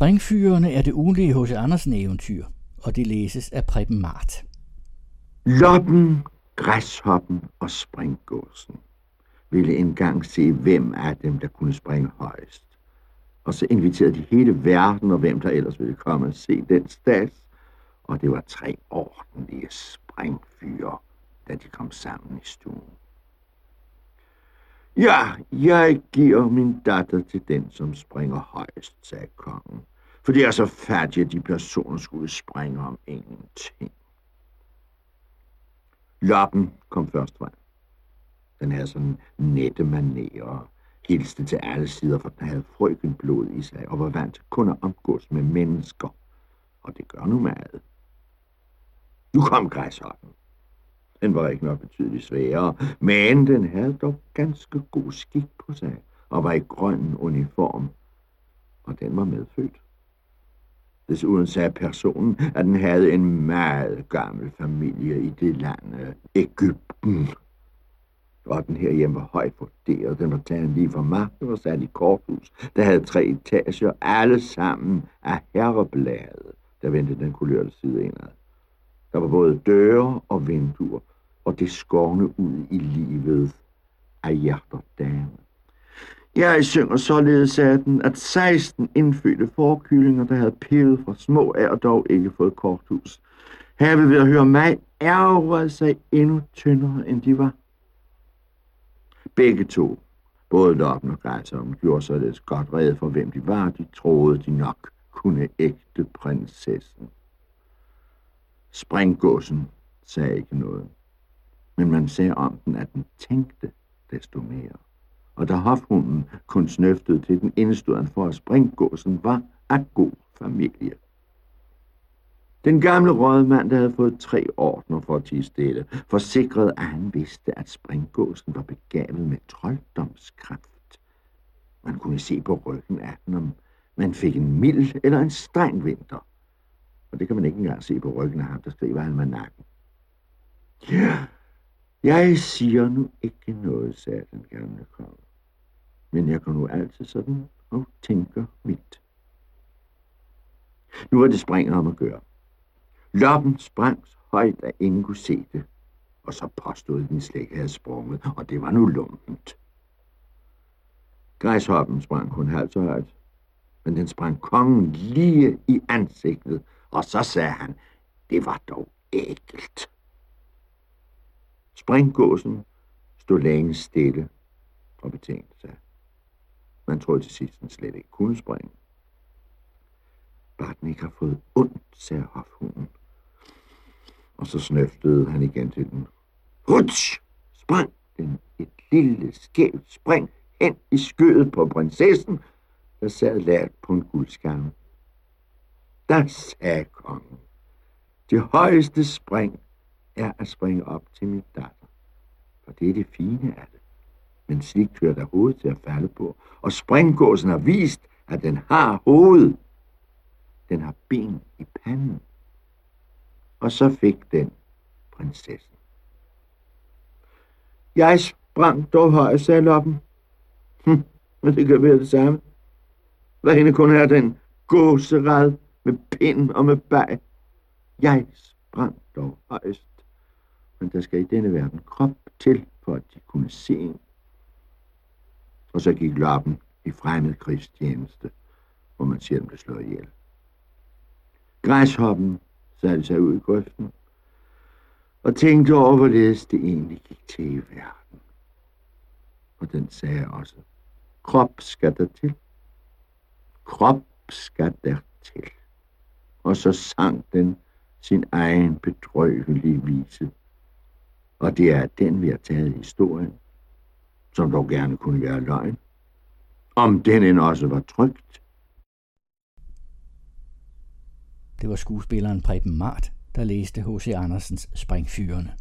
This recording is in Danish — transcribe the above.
Springfyrene er det ugenlige H.C. Andersen eventyr, og det læses af Preben Mart. Loppen, græshoppen og springgåsen ville engang se, hvem af dem, der kunne springe højst. Og så inviterede de hele verden, og hvem der ellers ville komme og se den stats. Og det var tre ordentlige springfyre, da de kom sammen i stuen. Ja, jeg giver min datter til den, som springer højst, sagde kongen. For det er så færdigt, at de personer skulle springe om ingenting. Loppen kom først frem. Den havde sådan nette manerer og hilste til alle sider, for den havde frøkenblod i sig og var vant til kun at omgås med mennesker. Og det gør nu meget. Nu kom græshoppen. Den var ikke nok betydeligt sværere, men den havde dog ganske god skik på sig og var i grøn uniform, og den var medfødt. Desuden sagde personen, at den havde en meget gammel familie i det land, øh, Ægypten. Og den her hjemme var højt vurderet. Den var taget lige fra magten og sat i korthus, der havde tre etager, alle sammen af herrebladet, der vendte den kulørte side indad. Der var både døre og vinduer, og det skårne ud i livet af hjerterdame. Jeg synger således af den, at 16 indfødte forkyllinger, der havde pillet fra små af og dog ikke fået korthus, havde ved at høre mig ærgerede sig endnu tyndere, end de var. Begge to, både Loppen og Græsholm, gjorde således godt red for, hvem de var. De troede, de nok kunne ægte prinsessen. Springgåsen sagde ikke noget, men man sagde om den, at den tænkte desto mere. Og da hofhunden kun snøftede til den, indstod han for, at springgåsen var af god familie. Den gamle rådmand, der havde fået tre ordner for at tige stille, forsikrede, at han vidste, at springgåsen var begavet med trolddomskraft. Man kunne se på ryggen af den, om man fik en mild eller en streng vinter. Og det kan man ikke engang se på ryggen af ham, der skriver almanakken. Ja, jeg siger nu ikke noget, sagde den gamle konge. Men jeg går nu altid sådan og tænker mit. Nu var det springer om at gøre. Loppen sprang så højt, at ingen kunne se det. Og så påstod den slet ikke havde sprunget, og det var nu lumpent. Græshoppen sprang kun halvt så højt, men den sprang kongen lige i ansigtet, og så sagde han, det var dog ægelt. Springgåsen stod længe stille og betænkte sig. Man troede til sidst, den slet ikke kunne springe. Bare ikke har fået ondt, sagde hofhunden. Og så snøftede han igen til den. Rutsch! Sprang den et lille skævt spring hen i skødet på prinsessen, der sad lært på en guldskamme. Der sagde kongen, det højeste spring er at springe op til min datter. For det er det fine af det. Men slik hører der hoved til at falde på, og springgåsen har vist, at den har hoved. Den har ben i panden. Og så fik den prinsessen. Jeg sprang dog højt, sagde loppen. Hm, men det kan være det samme. Hvad hende kun er den gåserad med pind og med bag. Jeg sprang dog højst men der skal i denne verden krop til, for at de kunne se en. Og så gik loppen i fremmed krigstjeneste, hvor man ser dem blev slået ihjel. Græshoppen satte sig ud i grøften og tænkte over, hvorledes det egentlig gik til i verden. Og den sagde også, krop skal der til. Krop skal der til. Og så sang den sin egen bedrøvelige vise og det er den, vi har taget i historien, som dog gerne kunne være løgn. Om den end også var trygt. Det var skuespilleren Preben Mart, der læste H.C. Andersens Springfyrene.